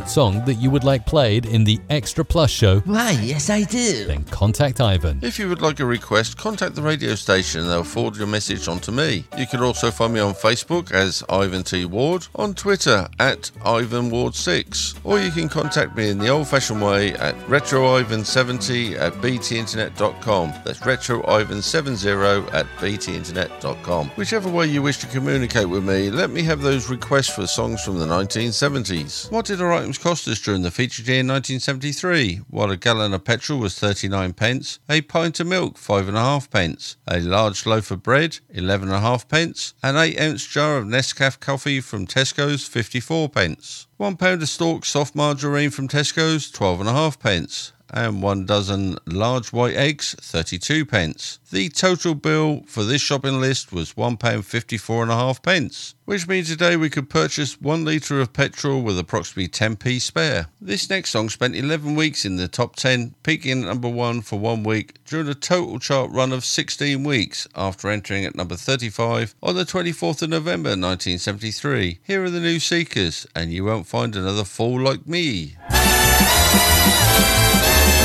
favourite song that you would like played in the Extra Plus show, Why, yes, I do. then contact Ivan. If you would like a request, contact the radio station and they'll forward your message on to me. You can also find me on Facebook as Ivan T. Ward, on Twitter at Ivan Ward6, or you can contact me in the old fashioned way at RetroIvan70 at btinternet.com. That's RetroIvan70 at btinternet.com. Whichever way you wish to communicate with me, let me have those requests for songs from the 1970s. What did our items cost us during the featured year 1973? While a gallon of petrol was 39 pence, a pint of milk 5.5 pence, a large loaf of bread 11.5 pence, an 8 ounce jar of Nescafé coffee from Tesco's 54 pence, one pound of Stork soft margarine from Tesco's 12.5 pence, and one dozen large white eggs, 32 pence. The total bill for this shopping list was £1.54 and a half pence, which means today we could purchase one litre of petrol with approximately 10p spare. This next song spent 11 weeks in the top 10, peaking at number 1 for one week during a total chart run of 16 weeks after entering at number 35 on the 24th of November 1973. Here are the New Seekers, and you won't find another fool like me.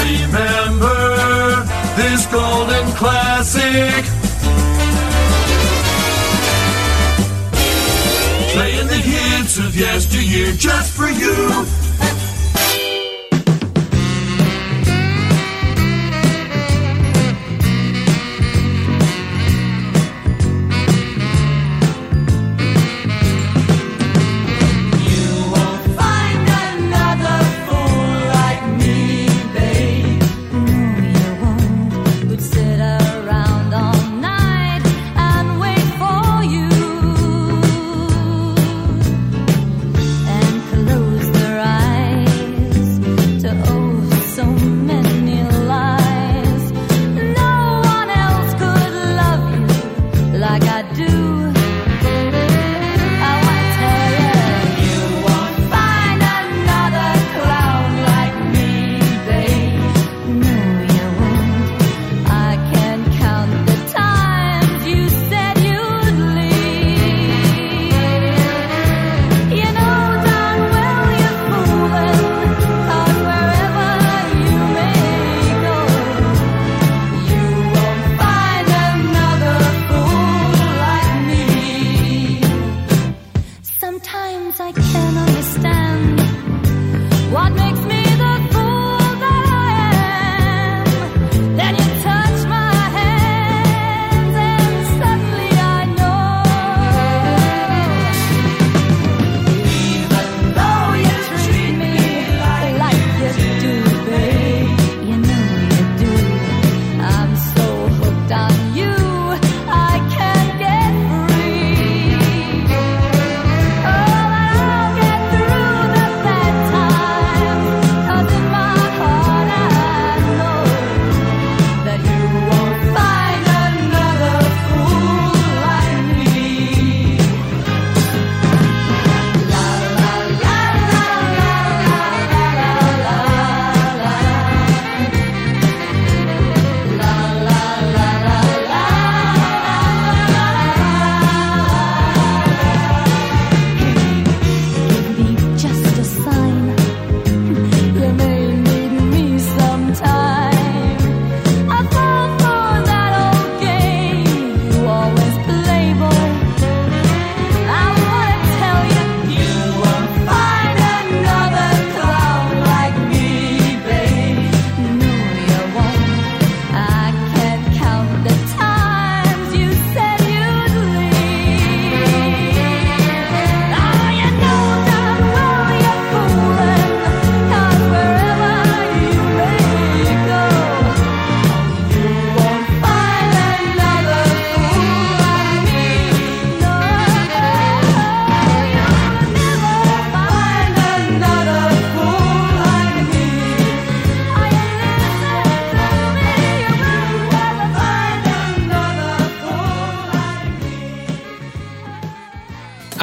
Remember this golden classic. Playing the hits of yesteryear just for you.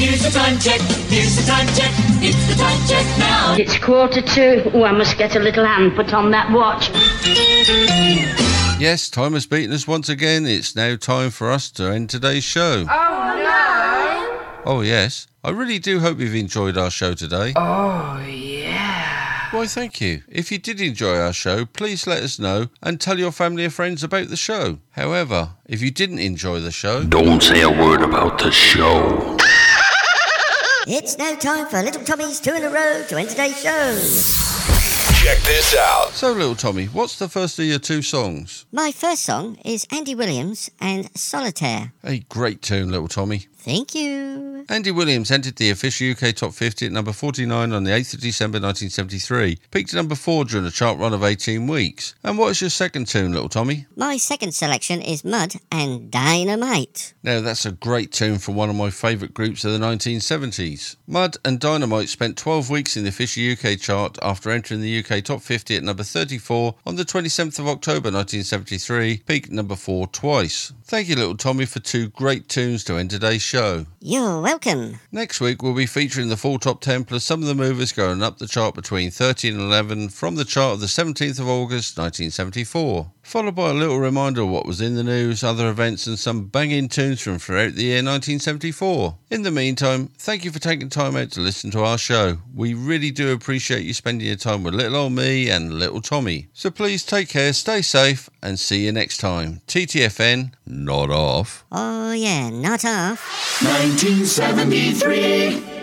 Here's the time check. Here's the time check. It's the time check now. It's quarter to. Oh, I must get a little hand put on that watch. Yes, time has beaten us once again. It's now time for us to end today's show. Oh, no. Oh, yes. I really do hope you've enjoyed our show today. Oh, yeah. Why, thank you. If you did enjoy our show, please let us know and tell your family and friends about the show. However, if you didn't enjoy the show, Don't say a word about the show. It's now time for Little Tommy's two in a row to end today's show. check this out. So, little Tommy, what's the first of your two songs? My first song is Andy Williams and Solitaire. A great tune, little Tommy. Thank you. Andy Williams entered the official UK Top 50 at number 49 on the 8th of December 1973. Peaked at number 4 during a chart run of 18 weeks. And what is your second tune, little Tommy? My second selection is Mud and Dynamite. Now, that's a great tune from one of my favourite groups of the 1970s. Mud and Dynamite spent 12 weeks in the official UK chart after entering the UK Top 50 at number 34 on the 27th of October 1973, peaked at number 4 twice. Thank you, little Tommy, for two great tunes to end today's show. You're welcome. Next week, we'll be featuring the full top 10 plus some of the movers going up the chart between 13 and 11 from the chart of the 17th of August 1974. Followed by a little reminder of what was in the news, other events, and some banging tunes from throughout the year 1974. In the meantime, thank you for taking time out to listen to our show. We really do appreciate you spending your time with little old me and little Tommy. So please take care, stay safe, and see you next time. TTFN, not off. Oh, yeah, not off. 1973.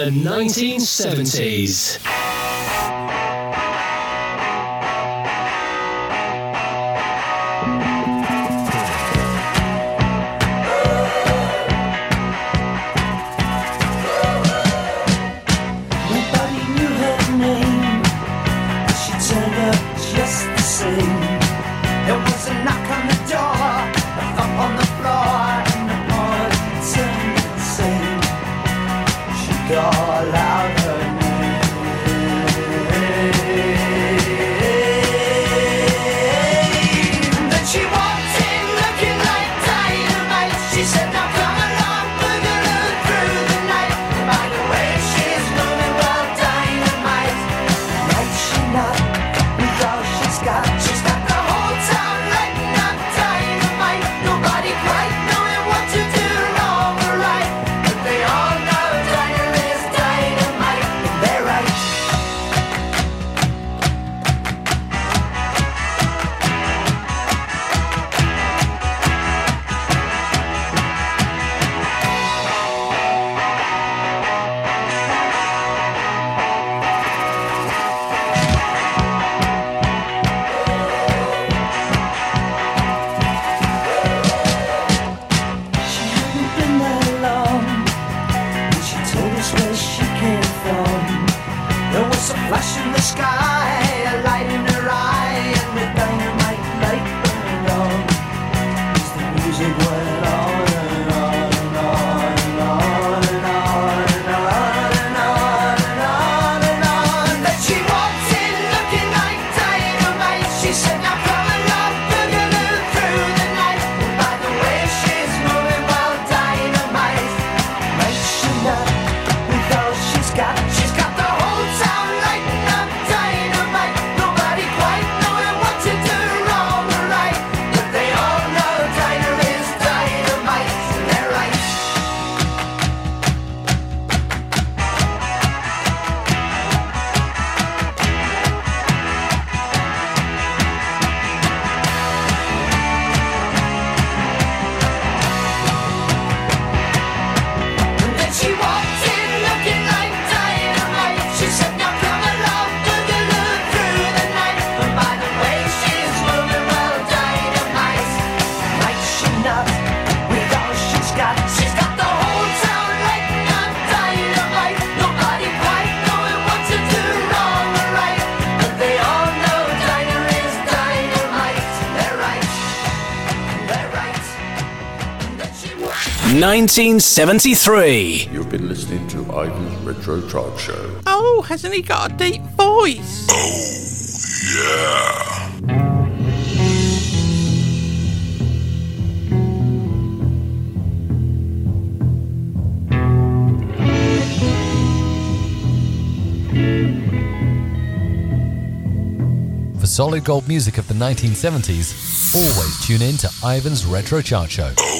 the 1970s. God. 1973. You've been listening to Ivan's Retro Chart Show. Oh, hasn't he got a deep voice? Oh, yeah. For solid gold music of the 1970s, always tune in to Ivan's Retro Chart Show. Oh,